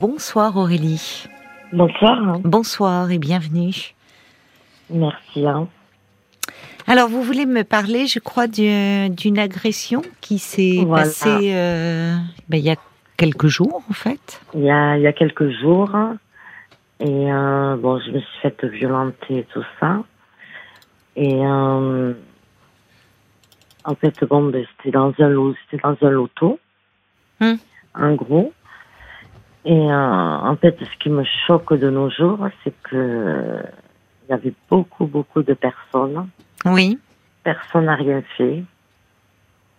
Bonsoir Aurélie. Bonsoir. Bonsoir et bienvenue. Merci. Hein. Alors, vous voulez me parler, je crois, d'une agression qui s'est passée euh, ben, il y a quelques jours, en fait. Il y a, il y a quelques jours. Et euh, bon, je me suis faite violenter et tout ça. Et euh, en fait, bon, ben, c'était dans un c'était dans un loto. Hum. En gros. Et euh, en fait, ce qui me choque de nos jours, c'est que il y avait beaucoup, beaucoup de personnes. Oui. Personne n'a rien fait.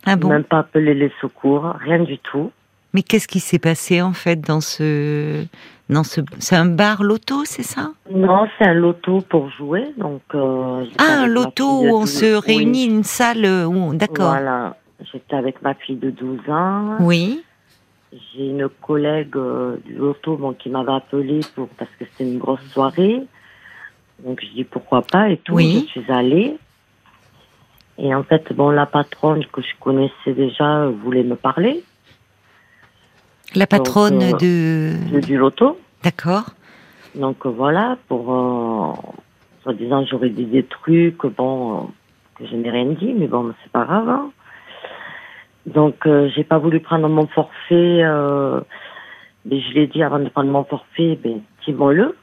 Ah bon? Même pas appelé les secours, rien du tout. Mais qu'est-ce qui s'est passé en fait dans ce, dans ce, c'est un bar loto, c'est ça? Non, c'est un loto pour jouer, donc. Euh, ah, un loto où on se réunit, une salle où, d'accord. Voilà, j'étais avec ma fille de 12 ans. Oui. J'ai une collègue euh, du loto bon, qui m'avait appelé pour parce que c'était une grosse soirée. Donc je dis pourquoi pas et tout. Oui. Je suis allée. Et en fait, bon, la patronne que je connaissais déjà voulait me parler. La patronne Donc, de... de- Du loto. D'accord. Donc euh, voilà, pour euh, soi-disant j'aurais dit des trucs, bon, euh, que je n'ai rien dit, mais bon, c'est pas grave. hein. Donc euh, j'ai pas voulu prendre mon forfait, euh, mais je l'ai dit avant de prendre mon forfait, ben dis-moi-le.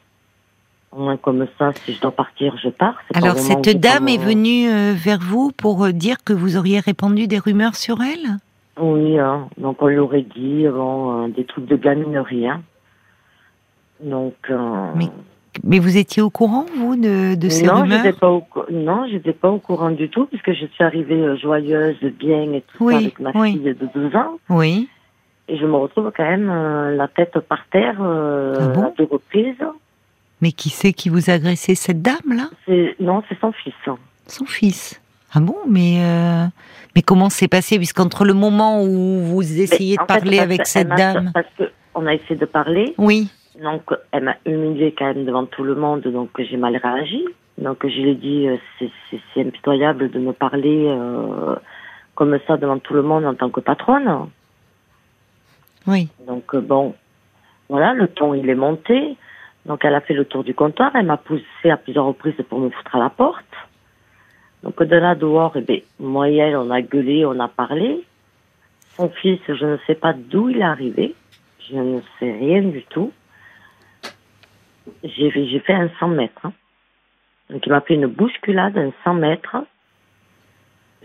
Au moins comme ça, si je dois partir, je pars. Alors cette dame est mon- venue euh, vers vous pour euh, dire que vous auriez répandu des rumeurs sur elle? Oui, hein. donc on lui aurait dit bon, euh, des trucs de gaminerie. Hein. Donc. euh, Mais Mais vous étiez au courant, vous, de, de ces non, rumeurs pas au non, j'étais pas au courant du tout puisque je suis arrivée euh, joyeuse, bien et tout Oui, ça avec ma oui. fille de 12 ans Oui. et je me retrouve quand même euh, la tête par terre euh, Ah bon à deux reprises. Mais qui c'est qui vous a agressé cette dame-là? Non, c'est son fils. Son fils. Ah bon Mais euh, mais comment c'est passé? Puisqu'entre le moment où vous essayez Mais, de fait, parler avec cette dame, parce que on a essayé de parler, oui, donc elle m'a humiliée quand même devant tout le monde, donc j'ai mal réagi. Donc je lui ai dit euh, c'est impitoyable de me parler euh, comme ça devant tout le monde en tant que patronne. oui. Donc euh, bon, voilà, le ton il est monté. Donc elle a fait le tour du comptoir, elle m'a poussé à plusieurs reprises pour me foutre à la porte. Donc de là dehors, eh ben, moi et elle, on a gueulé, on a parlé. Son fils, je ne sais pas d'où il est arrivé, je ne sais rien du tout. J'ai fait- j'ai fait un 100 mètres. hein. Donc il m'a fait une bousculade, un 100 mètres.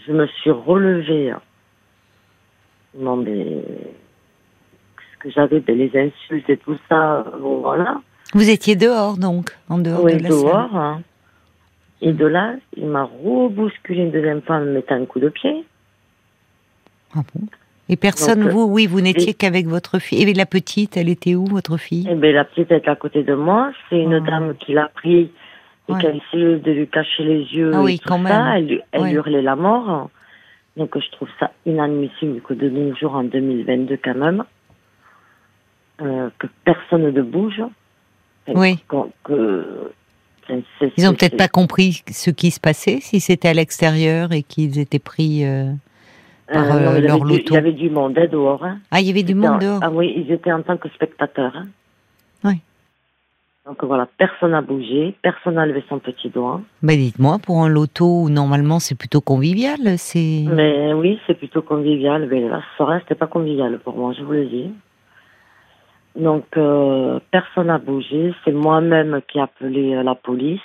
Je me suis relevée. hein. Non mais ce que j'avais, ben, les insultes et tout ça, bon, voilà. Vous étiez dehors donc, en dehors Oui, de la dehors. salle. hein. Et de là, il m'a rebousculé une deuxième fois en me mettant un coup de pied. Ah bon? Et personne, Donc, vous, oui, vous n'étiez et- qu'avec votre fille. Et la petite, elle était où, votre fille? Et ben la petite est à côté de moi. C'est une Oh. dame qui l'a pris et Ouais. qui a essayé de lui cacher les yeux. Ah et oui, tout quand ça. même. Elle, elle Ouais. hurlait la mort. Donc je trouve ça inadmissible que de nos jours, en 2022 quand même, euh, que personne ne bouge. Oui. que, c'est- Ils ont c'est- peut-être pas compris ce qui se passait, si c'était à l'extérieur et qu'ils étaient pris euh, par Euh, non, euh, il y leur avait du- loto. Il y avait du monde hein, dehors. hein. Ah, il y avait du monde en- dehors. Ah oui, ils étaient en tant que spectateurs. hein. Oui. Donc voilà, personne n'a bougé, personne n'a levé son petit doigt. Bah, dites-moi, pour un loto où normalement c'est plutôt convivial, c'est. Mais oui, c'est plutôt convivial. Mais la soirée, c'était pas convivial pour moi, je vous le dis. Donc euh, personne n'a bougé. C'est moi-même qui ai appelé euh, la police.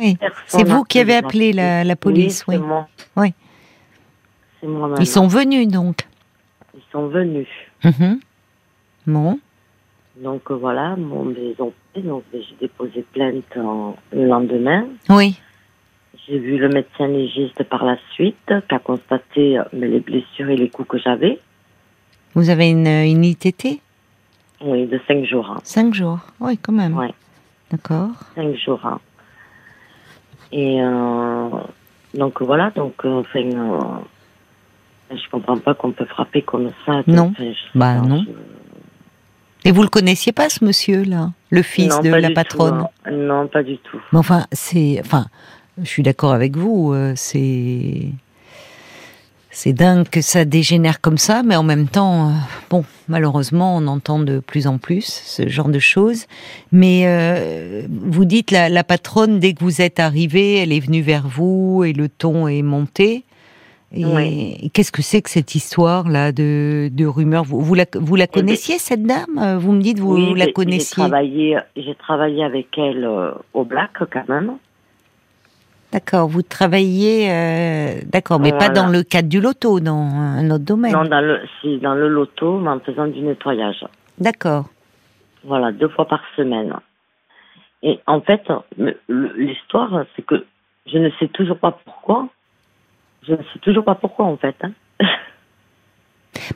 Oui. C'est vous qui avez appelé la, la police, oui. Oui. C'est moi-même. Ils sont venus donc. Ils sont venus. Mhm. Bon. Donc euh, voilà, bon, ils ont. Donc j'ai déposé plainte en- le lendemain. Oui. J'ai vu le médecin légiste par la suite, qui a constaté euh, mais les blessures et les coups que j'avais. Vous avez une, une ITT Oui, de cinq jours. hein. Cinq jours. Oui, quand même. Ouais. D'accord. Cinq jours. hein. Et euh, donc voilà, donc euh, enfin, euh, je comprends pas qu'on peut frapper comme ça. Non. Enfin, je Bah, non. je- Et vous le connaissiez pas, ce monsieur-là Le fils Non, de la patronne tout, hein. Non, pas du tout. Mais enfin, c'est. Enfin, je suis d'accord avec vous, euh, c'est. C'est dingue que ça dégénère comme ça, mais en même temps, euh, bon, malheureusement, on entend de plus en plus ce genre de choses. Mais euh, vous dites la, la, patronne, dès que vous êtes arrivé, elle est venue vers vous et le ton est monté. Et qu'est-ce que c'est que cette histoire là de, de rumeurs? Vous, vous, la, vous la connaissiez cette dame? Vous me dites vous, vous la connaissiez J'ai travaillé, j'ai travaillé avec elle euh, au Black quand même. D'accord, vous travaillez, euh, d'accord, mais pas dans le cadre du loto, dans un autre domaine. Non, dans le, si, dans le loto, mais en faisant du nettoyage. D'accord. Voilà, deux fois par semaine. Et en fait, l'histoire, c'est que je ne sais toujours pas pourquoi. Je ne sais toujours pas pourquoi, en fait. Hein.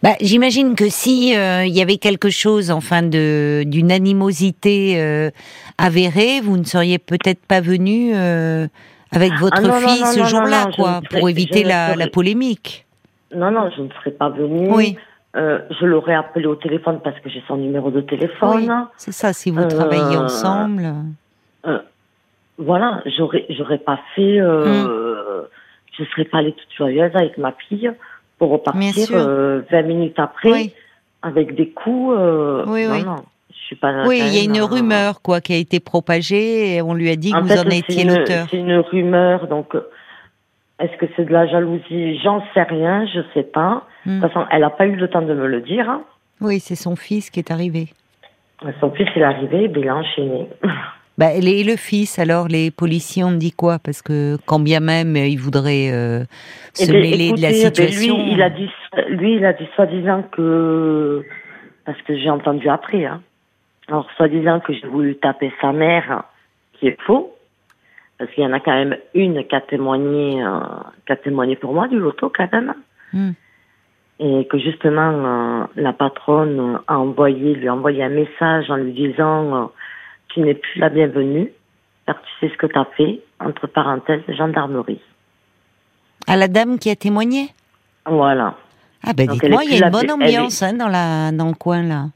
Bah, j'imagine que si euh, il y avait quelque chose, enfin, de d'une animosité euh, avérée, vous ne seriez peut-être pas venu avec ah, votre fille ce jour-là, quoi, pour éviter la, la, polémique. Non, non, je ne serais pas venue. Oui. Euh, je l'aurais appelé au téléphone parce que j'ai son numéro de téléphone. Oui, c'est ça, si vous travaillez euh, ensemble. Euh, voilà, j'aurais, j'aurais pas fait. Euh, hmm. Je serais pas allée toute joyeuse avec ma fille pour repartir 20 minutes après avec des coups. oui, oui. Non, oui, il y a une rumeur quoi qui a été propagée et on lui a dit que vous en étiez l'auteur. C'est une rumeur, donc est-ce que c'est de la jalousie? J'en sais rien, je sais pas. De toute hmm. façon, elle n'a pas eu le temps de me le dire. Hein. Oui, c'est son fils qui est arrivé. Son fils est arrivé, ben, il a enchaîné. Bah, et le fils, alors, les policiers ont dit quoi? Parce que quand bien même euh, ils voudraient euh, se eh ben, mêler de la situation. lui, il a dit, lui, il a dit soi-disant que parce que j'ai entendu après. Hein. Alors, soi-disant que j'ai voulu taper sa mère, qui est faux, parce qu'il y en a quand même une qui a témoigné, euh, qui a témoigné pour moi du loto quand même. Hmm. Et que justement, euh, la patronne a envoyé, lui a envoyé un message en lui disant Tu n'es plus la bienvenue, car tu sais ce que tu as fait, entre parenthèses, gendarmerie. À la dame qui a témoigné? Voilà. Ah ben dites-moi, il y a une bonne ambiance hein, dans, la, dans le coin là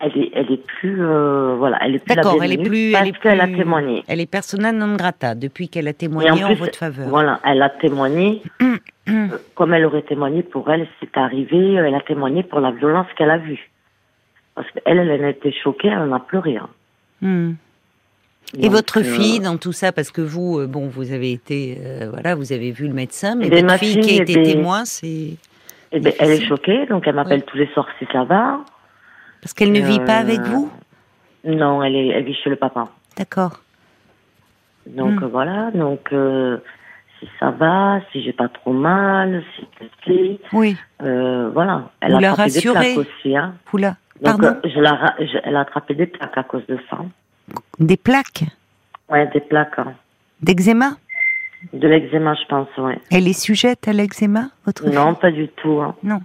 elle est, elle est plus, euh, voilà, elle est plus D'accord, elle est plus, parce qu'elle a témoigné. Elle est persona non grata depuis qu'elle a témoigné en, votre faveur. Voilà, elle a témoigné. Euh, comme elle aurait témoigné pour elle, c'est arrivé. Elle a témoigné pour la violence qu'elle a vue. Parce qu'elle, elle, a été choquée, elle en a pleuré. Hein. Hmm. Et votre euh, fille dans tout ça, parce que vous, bon, vous avez été, voilà, vous avez vu le médecin, mais votre fille qui a été témoin, c'est. Eh ben, elle est choquée, donc elle m'appelle tous les soirs si ça va. Parce qu'elle ne vit pas avec euh, vous? Non, elle, est, elle vit chez le papa. D'accord. Donc hmm. voilà, donc euh, si ça va, si j'ai pas trop mal, si Oui. Euh, voilà. Elle vous a des plaques aussi. Hein. Oula. Donc, Pardon? je la, elle a attrapé des plaques à cause de ça. Des plaques? Ouais, des plaques. Hein. D'eczéma? De l'eczéma, je pense, ouais. Elle est sujette à l'eczéma, votre Non, pas du tout. Hein. Non.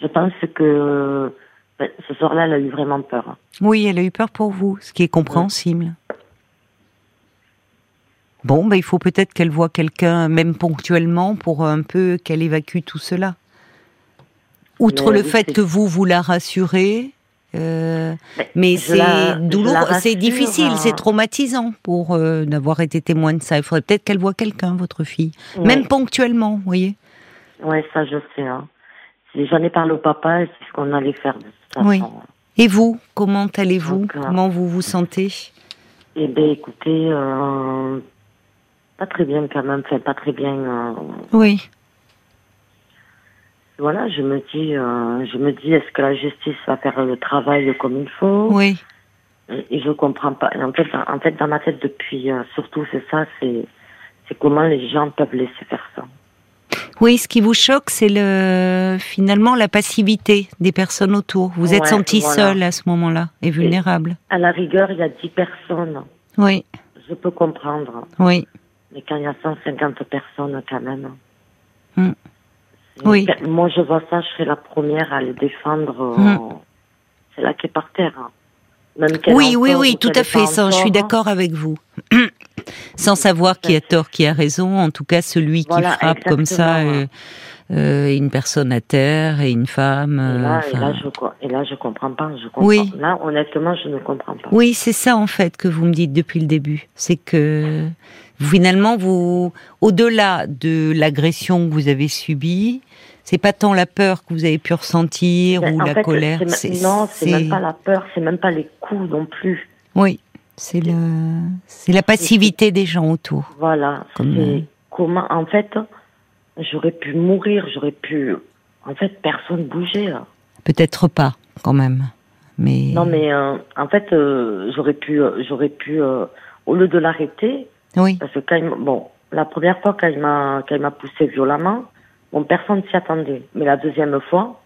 Je pense que ce soir-là, elle a eu vraiment peur. Oui, elle a eu peur pour vous, ce qui est compréhensible. Bon, ben, il faut peut-être qu'elle voit quelqu'un, même ponctuellement, pour un peu qu'elle évacue tout cela. Outre le fait que vous, vous la rassurez, euh, mais c'est douloureux, c'est difficile, c'est hein. traumatisant pour euh, d'avoir été témoin de ça. Il faudrait peut-être qu'elle voit quelqu'un, votre fille, même ponctuellement, vous voyez. Oui, ça je sais. Hein. J'en ai parlé au papa et c'est ce qu'on allait faire oui. Et vous, comment allez-vous euh, Comment vous vous sentez Eh bien, écoutez, euh, pas très bien quand même, enfin, pas très bien. Oui. Voilà, je me dis, je me dis, est-ce que la justice va faire le travail comme il faut? Oui. Et je comprends pas. En fait, en fait, dans ma tête depuis, surtout, c'est ça, c'est, c'est comment les gens peuvent laisser faire ça. Oui, ce qui vous choque, c'est le finalement la passivité des personnes autour. Vous êtes senti seul à ce moment-là et vulnérable. à la rigueur, il y a 10 personnes. Oui. Je peux comprendre. Oui. Mais quand il y a 150 personnes, quand même. Hmm. Oui. Moi, je vois ça, je serais la première à les défendre. Hmm. C'est là qui est par terre. oui, oui, oui, tout à fait. Ça, je suis d'accord avec vous. sans savoir qui a tort, qui a raison. En tout cas, celui qui frappe comme ça, euh, euh, une personne à terre et une femme. Et là, euh, et là, enfin- je, et là, je comprends pas. Je comprends. Oui. Là, honnêtement, je ne comprends pas. Oui, c'est ça en fait que vous me dites depuis le début. C'est que finalement, vous, au-delà de l'agression que vous avez subie, c'est pas tant la peur que vous avez pu ressentir Ben, ou la fait, colère. c'est non, c'est même pas la peur, c'est même pas les coups non plus. Oui, c'est le, c'est la passivité des gens autour. Voilà. Comme, c'est euh, comment, en fait, j'aurais pu mourir, j'aurais pu. En fait, personne bougeait. là. Peut-être pas, quand même. Mais Non, mais euh, en fait, euh, j'aurais pu, j'aurais pu, euh, au lieu de l'arrêter, oui, parce que quand il, bon, la première fois quand il m'a, quand il m'a poussé violemment, bon, personne s'y attendait. Mais la deuxième fois,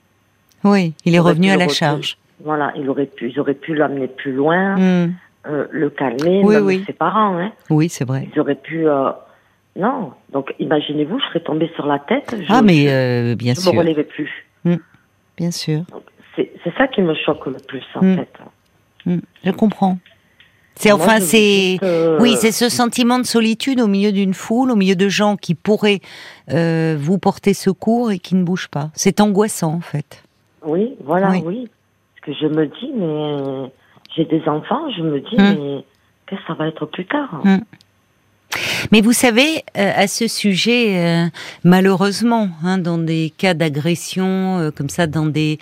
oui, il est revenu à la charge. Voilà, il aurait pu, j'aurais pu l'amener plus loin, Hmm. euh, le calmer, Oui, même oui. ses parents, hein. Oui, c'est vrai. Ils auraient pu. euh, Non. Donc, imaginez-vous, je serais tombée sur la tête. Je, Ah, mais je, euh, bien je sûr, me relevais plus. bien sûr. C'est ça qui me choque le plus, en Mm. fait. Hmm, Je comprends. C'est enfin, c'est oui, c'est ce sentiment de solitude au milieu d'une foule, au milieu de gens qui pourraient euh, vous porter secours et qui ne bougent pas. C'est angoissant en fait. Oui, voilà, Oui. oui. Parce que je me dis, mais j'ai des enfants, je me dis, Mm. mais qu'est-ce que ça va être plus tard Mm. Mais vous savez, euh, à ce sujet, euh, malheureusement, hein, dans des cas d'agression euh, comme ça, dans des,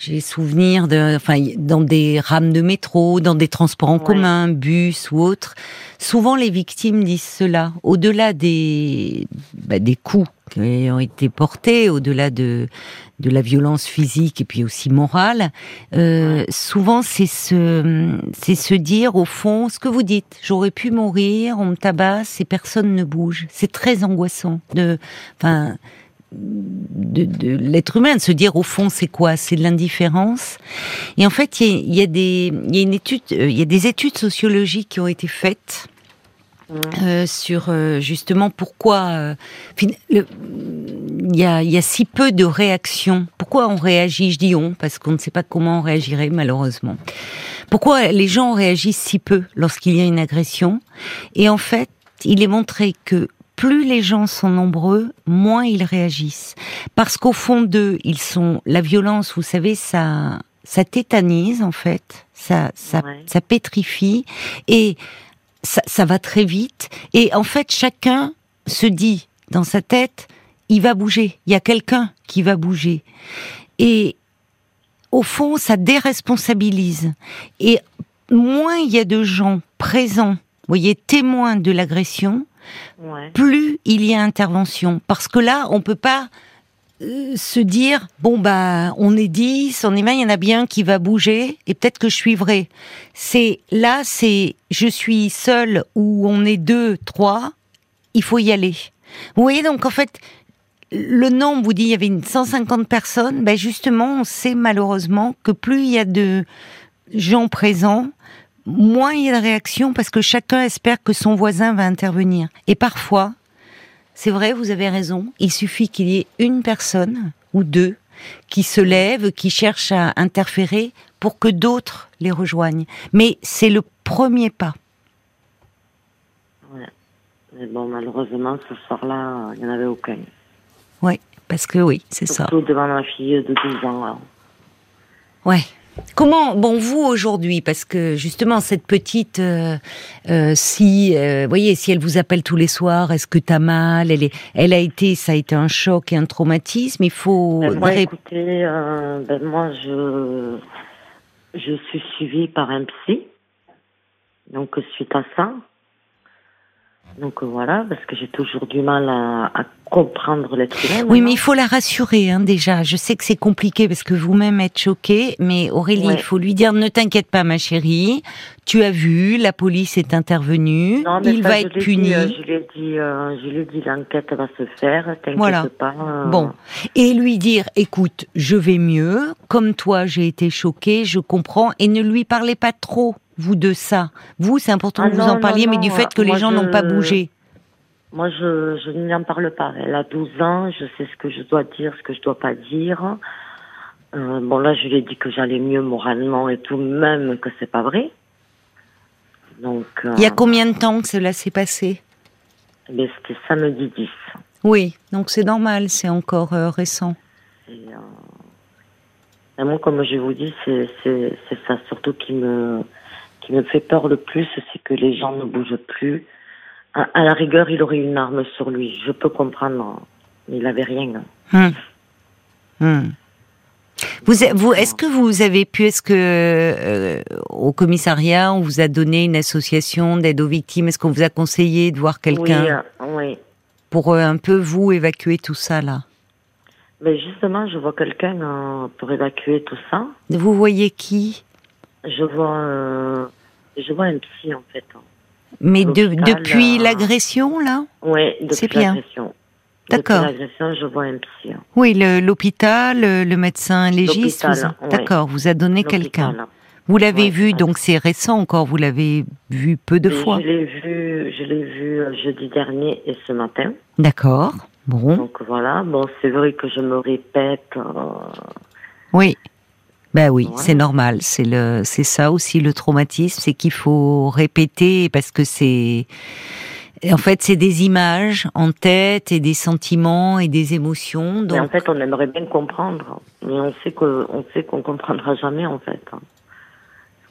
j'ai souvenir de, enfin, dans des rames de métro, dans des transports en Ouais. commun, bus ou autres, souvent les victimes disent cela. Au-delà des, bah, des coups qui ont été portés, au-delà de de la violence physique et puis aussi morale, euh, souvent c'est se, c'est se dire au fond ce que vous dites. J'aurais pu mourir, on me tabasse et personne ne bouge. C'est très angoissant de, enfin, de, de l'être humain de se dire au fond c'est quoi? C'est de l'indifférence? Et en fait, il y a, il y a des, il y a une étude, euh, il y a des études sociologiques qui ont été faites euh, sur euh, justement pourquoi euh, il y a, il y a si peu de réactions. Pourquoi on réagit? Je dis on parce qu'on ne sait pas comment on réagirait malheureusement. Pourquoi les gens réagissent si peu lorsqu'il y a une agression? Et en fait, il est montré que plus les gens sont nombreux, moins ils réagissent. Parce qu'au fond d'eux, ils sont la violence. Vous savez, ça, ça tétanise en fait, ça, ça, Ouais. ça pétrifie et ça, ça va très vite. Et en fait, chacun se dit dans sa tête, il va bouger. Il y a quelqu'un qui va bouger. Et au fond, ça déresponsabilise. Et moins il y a de gens présents, vous voyez, témoins de l'agression, Plus il y a intervention. Parce que là, on peut pas euh, se dire bon bah on est 10, on est 20, il y en a bien qui va bouger et peut-être que je suivrai. C'est là, c'est je suis seul ou on est deux, trois, il faut y aller. Vous voyez donc en fait le nombre vous dit il y avait une 150 personnes, ben justement on sait malheureusement que plus il y a de gens présents, moins il y a de réactions parce que chacun espère que son voisin va intervenir. Et parfois, c'est vrai, vous avez raison, il suffit qu'il y ait une personne ou deux qui se lèvent, qui cherchent à interférer pour que d'autres les rejoignent. Mais c'est le premier pas. ouais. Mais bon, malheureusement, ce soir-là, il n'y en avait aucun. Oui, parce que oui, c'est ça. Surtout devant ma fille de 12 ans. là. Ouais. Comment, bon, vous aujourd'hui, parce que justement cette petite, euh, euh, si, euh, voyez, si elle vous appelle tous les soirs, est-ce que t'as mal? Elle est, elle a été, ça a été un choc et un traumatisme. Il faut. Ben, moi, écoutez, euh, ben, moi, je, je suis suivie par un psy. Donc, suite à ça. Donc, euh, voilà, parce que j'ai toujours du mal à, à comprendre l'être humain. Oui, mais il faut la rassurer, hein, déjà. Je sais que c'est compliqué parce que vous-même êtes choquée, mais Aurélie, Ouais. il faut lui dire ne t'inquiète pas, ma chérie. Tu as vu, la police est intervenue. Non, mais il ça, va être puni. dit, euh, je lui ai dit, euh, je lui ai dit, l'enquête va se faire, t'inquiète Voilà. pas. euh, Bon, et lui dire, écoute, je vais mieux, comme toi j'ai été choquée, je comprends, et ne lui parlez pas trop, vous, de ça. Vous, c'est important Ah que vous en non, parliez, mais du fait que moi, les gens je- n'ont pas bougé. Moi, je, je n'y en parle pas. Elle a 12 ans, je sais ce que je dois dire, ce que je dois pas dire. Euh, bon, là, je lui ai dit que j'allais mieux moralement et tout, même que c'est pas vrai. Donc, euh, Il y a combien de temps que cela s'est passé? ben, c'était samedi 10. Oui, donc c'est normal, c'est encore euh, récent. Et, et moi, comme je vous dis, c'est ça surtout qui me, qui me fait peur le plus, c'est que les gens ne bougent plus. À, à la rigueur, il aurait une arme sur lui. Je peux comprendre, mais il avait rien. Hum. Hum. Vous, est-ce que vous avez pu, est-ce que euh, au commissariat on vous a donné une association d'aide aux victimes? Est-ce qu'on vous a conseillé de voir quelqu'un? Oui, euh, oui. pour euh, un peu vous évacuer tout ça là? Mais justement, je vois quelqu'un pour évacuer tout ça. Vous voyez qui? Je vois, je vois un psy en fait. Mais de- depuis euh, l'agression là Oui, depuis l'agression. D'accord. Depuis l'agression, je vois un psy. hein. Oui, l'hôpital, le, le médecin légiste. L'hôpital, vous- ouais. D'accord, vous a donné quelqu'un. Vous l'avez Ouais, vu, ouais. donc c'est récent encore. Vous l'avez vu peu de fois. Je l'ai vu, je l'ai vu euh, jeudi dernier et ce matin. D'accord. Bon. Donc voilà. Bon, c'est vrai que je me répète. euh, Oui. Ben oui, c'est normal. C'est le, c'est ça aussi le traumatisme, c'est qu'il faut répéter parce que c'est, en fait, c'est des images en tête et des sentiments et des émotions. Mais en Donc, fait, on aimerait bien comprendre, mais on sait que, on sait qu'on comprendra jamais en fait.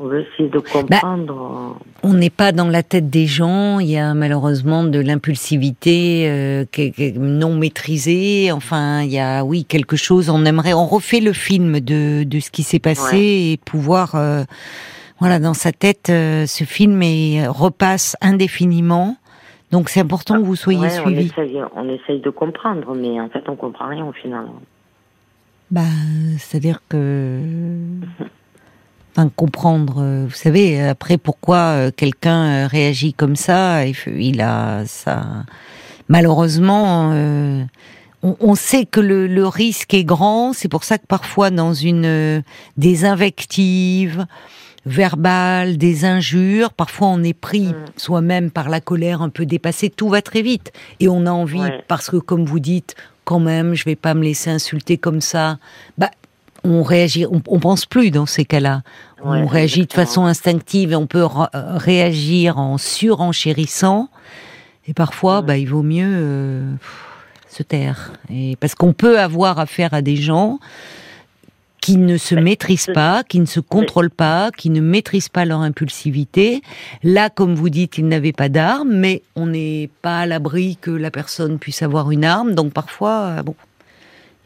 On veut essayer de Bah, comprendre. on n'est pas dans la tête des gens. Il y a malheureusement de l'impulsivité euh, non maîtrisée. Enfin, il y a, oui, quelque chose. On aimerait, on refait le film de de ce qui s'est passé Ouais. et pouvoir, euh, voilà, dans sa tête, euh, ce film repasse indéfiniment. Donc, c'est important que vous soyez Ouais, on suivi. essaye, on essaye de comprendre, mais en fait, on comprend rien au final. Bah, c'est-à-dire que, enfin, comprendre. euh, Vous savez, après, pourquoi euh, quelqu'un euh, réagit comme ça Il a ça. Malheureusement, euh, on, on sait que le, le risque est grand. C'est pour ça que parfois, dans une euh, des invectives verbales, des injures, parfois on est pris Mm. soi-même par la colère un peu dépassée. Tout va très vite et on a envie Ouais. parce que, comme vous dites, quand même, je vais pas me laisser insulter comme ça. Bah, on réagit, on, on pense plus dans ces cas-là. Ouais, on réagit de façon instinctive et on peut euh, réagir en surenchérissant. Et parfois, Mm. bah, il vaut mieux euh, se taire. Et parce qu'on peut avoir affaire à des gens qui ne se maîtrisent pas, qui ne se contrôlent pas, qui ne maîtrisent pas leur impulsivité. Là, comme vous dites, ils n'avaient pas d'arme, mais on n'est pas à l'abri que la personne puisse avoir une arme. Donc parfois, euh, bon,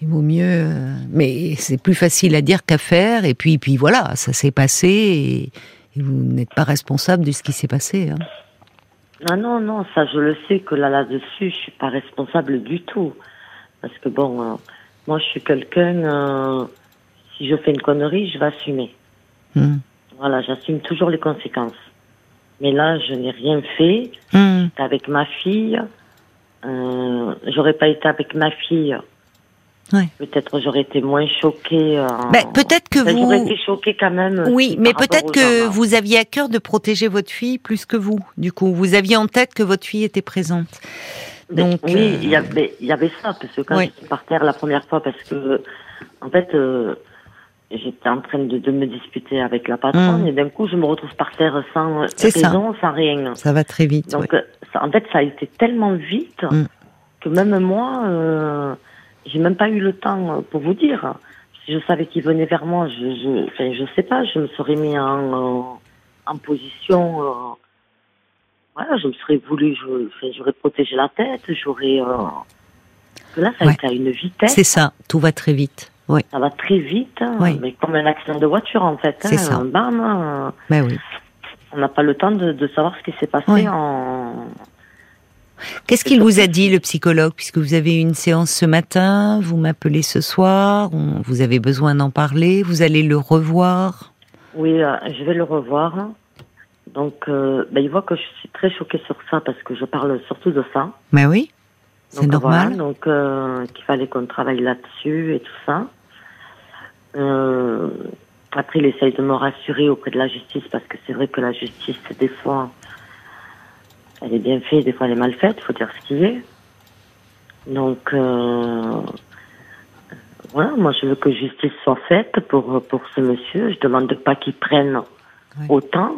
il vaut mieux. euh, mais c'est plus facile à dire qu'à faire. Et puis, puis voilà, ça s'est passé et, et vous n'êtes pas responsable de ce qui s'est passé. hein. Ah non, non, ça je le sais que là, là-dessus, je suis pas responsable du tout. Parce que bon, euh, moi je suis quelqu'un, euh, si je fais une connerie, je vais assumer. Hmm. Voilà, j'assume toujours les conséquences. Mais là, je n'ai rien fait. J'étais avec ma fille. Euh, j'aurais pas été avec ma fille. Ouais. Peut-être j'aurais été moins choquée. euh, Ben, peut-être que vous. J'aurais été choquée quand même. Oui, si, mais peut-être que hein. vous aviez à cœur de protéger votre fille plus que vous. Du coup, vous aviez en tête que votre fille était présente. Donc, oui, euh, il y avait, il y avait ça, parce que quand Oui. j'étais par terre la première fois, parce que, en fait, euh, j'étais en train de, de me disputer avec la patronne, Mm. et d'un coup, je me retrouve par terre sans C'est ça. raison, sans rien. Ça va très vite. Donc, ouais. euh, ça- en fait, ça a été tellement vite Mm. que même moi, euh, j'ai même pas eu le temps euh, pour vous dire. Si je savais qu'il venait vers moi, je, je, enfin, je sais pas, je me serais mis en, euh, en position. euh, voilà, je me serais voulu, j'aurais protégé la tête, j'aurais. euh, là, ça a Ouais. été à une vitesse. C'est ça, tout va très vite. Oui, Ça va très vite, hein, Oui. mais comme un accident de voiture en fait. C'est hein, ça. Bam, euh, ben oui. on n'a pas le temps de, de savoir ce qui s'est passé Oui. en. Qu'est-ce qu'il vous a dit, le psychologue, puisque vous avez eu une séance ce matin, vous m'appelez ce soir, on- vous avez besoin d'en parler, vous allez le revoir? Oui, euh, je vais le revoir. Donc, euh, ben, il voit que je suis très choquée sur ça parce que je parle surtout de ça. Ben oui, c'est normal. voilà, donc, euh, qu'il fallait qu'on travaille là-dessus et tout ça. Euh, après, il essaye de me rassurer auprès de la justice parce que c'est vrai que la justice, des fois, elle est bien faite, des fois elle est mal faite, faut dire ce qui est. Donc, euh, voilà, moi je veux que justice soit faite pour, pour ce monsieur. Je demande pas qu'il prenne Oui. autant,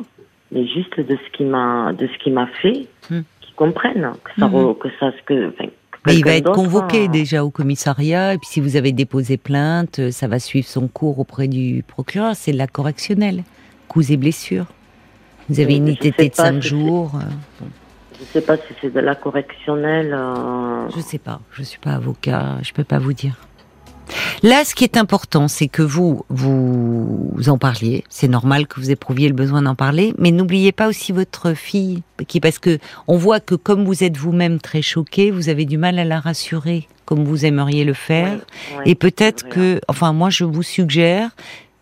mais juste de ce qu'il m'a, de ce qu'il m'a fait, Hmm. qu'il comprenne, que ça, re- que ça, ce que, enfin, Mais il va être convoqué hein. déjà au commissariat, et puis si vous avez déposé plainte, ça va suivre son cours auprès du procureur. C'est de la correctionnelle, coups et blessures. Vous avez une ITT de pas 5 si jours. euh, bon, Je sais pas si c'est de la correctionnelle. euh, je sais pas, je suis pas avocat, je peux pas vous dire. Là, ce qui est important, c'est que vous, vous en parliez. C'est normal que vous éprouviez le besoin d'en parler, mais n'oubliez pas aussi votre fille, qui, parce que on voit que comme vous êtes vous-même très choqué, vous avez du mal à la rassurer, comme vous aimeriez le faire. oui, Et peut-être que, vrai. enfin, moi, je vous suggère,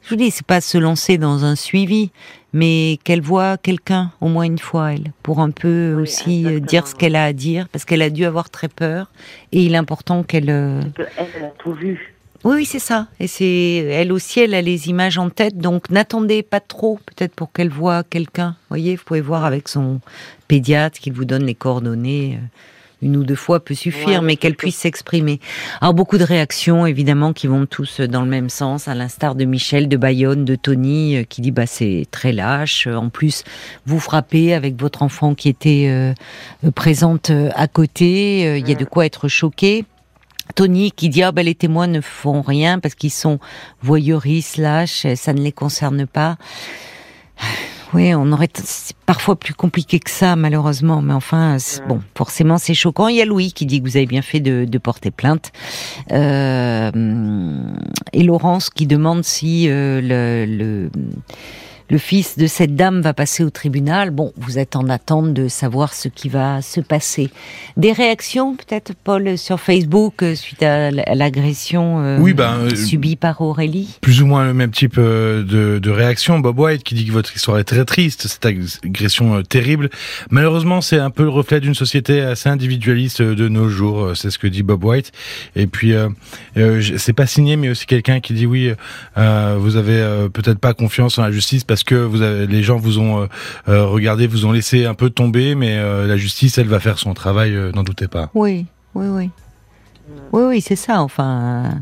je vous dis, c'est pas se lancer dans un suivi, mais qu'elle voit quelqu'un au moins une fois, elle, pour un peu Oui, aussi euh, exactement, dire ce qu'elle a à dire, parce qu'elle a dû avoir très peur, et il est important qu'elle. euh, elle, elle a tout vu. Oui, oui, c'est ça. Et c'est elle aussi, elle a les images en tête, donc n'attendez pas trop, peut-être pour qu'elle voit quelqu'un. Vous voyez, vous pouvez voir avec son pédiatre qu'il vous donne les coordonnées. Une ou deux fois peut suffire, Ouais, mais qu'elle puisse s'exprimer. Alors beaucoup de réactions, évidemment, qui vont tous dans le même sens, à l'instar de Michel, de Bayonne, de Tony, euh, qui dit bah c'est très lâche. En plus, vous frappez avec votre enfant qui était euh, présente euh, à côté. Il y a de quoi être choqué. Tony qui dit ah ben les témoins ne font rien parce qu'ils sont voyeuristes, lâches, ça ne les concerne pas. Oui, on aurait c'est parfois plus compliqué que ça malheureusement, mais enfin bon, forcément c'est choquant. Il y a Louis qui dit que vous avez bien fait de, de porter plainte, Euh, et Laurence qui demande si euh, le, le le fils de cette dame va passer au tribunal. Bon, vous êtes en attente de savoir ce qui va se passer. Des réactions, peut-être, Paul, sur Facebook euh, suite à l'agression euh, Oui, ben, euh, subie par Aurélie? Plus ou moins le même type de, de réaction. Bob White qui dit que votre histoire est très triste, cette agression terrible. Malheureusement, c'est un peu le reflet d'une société assez individualiste de nos jours. C'est ce que dit Bob White. Et puis, euh, c'est pas signé, mais aussi quelqu'un qui dit oui, vous avez peut-être pas confiance en la justice parce que vous avez, les gens vous ont euh, euh, regardé, vous ont laissé un peu tomber, mais euh, la justice, elle va faire son travail, euh, n'en doutez pas. Oui, oui, oui. Oui, oui, c'est ça. Enfin,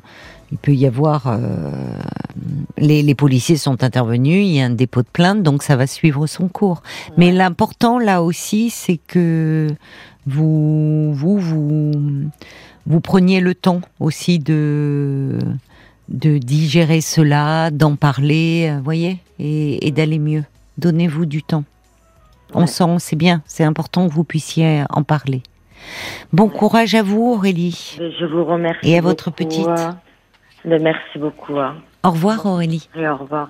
il peut y avoir. euh, les, les policiers sont intervenus, il y a un dépôt de plainte, donc ça va suivre son cours. Mais l'important là aussi, c'est que vous, vous, vous, vous preniez le temps aussi de de digérer cela, d'en parler, euh, voyez, et, et d'aller mieux. Donnez-vous du temps. On sent, c'est bien, c'est important que vous puissiez en parler. Bon courage à vous, Aurélie. Je vous remercie. Et à votre petite. hein. Merci beaucoup. hein. Au revoir, Aurélie. Et au revoir.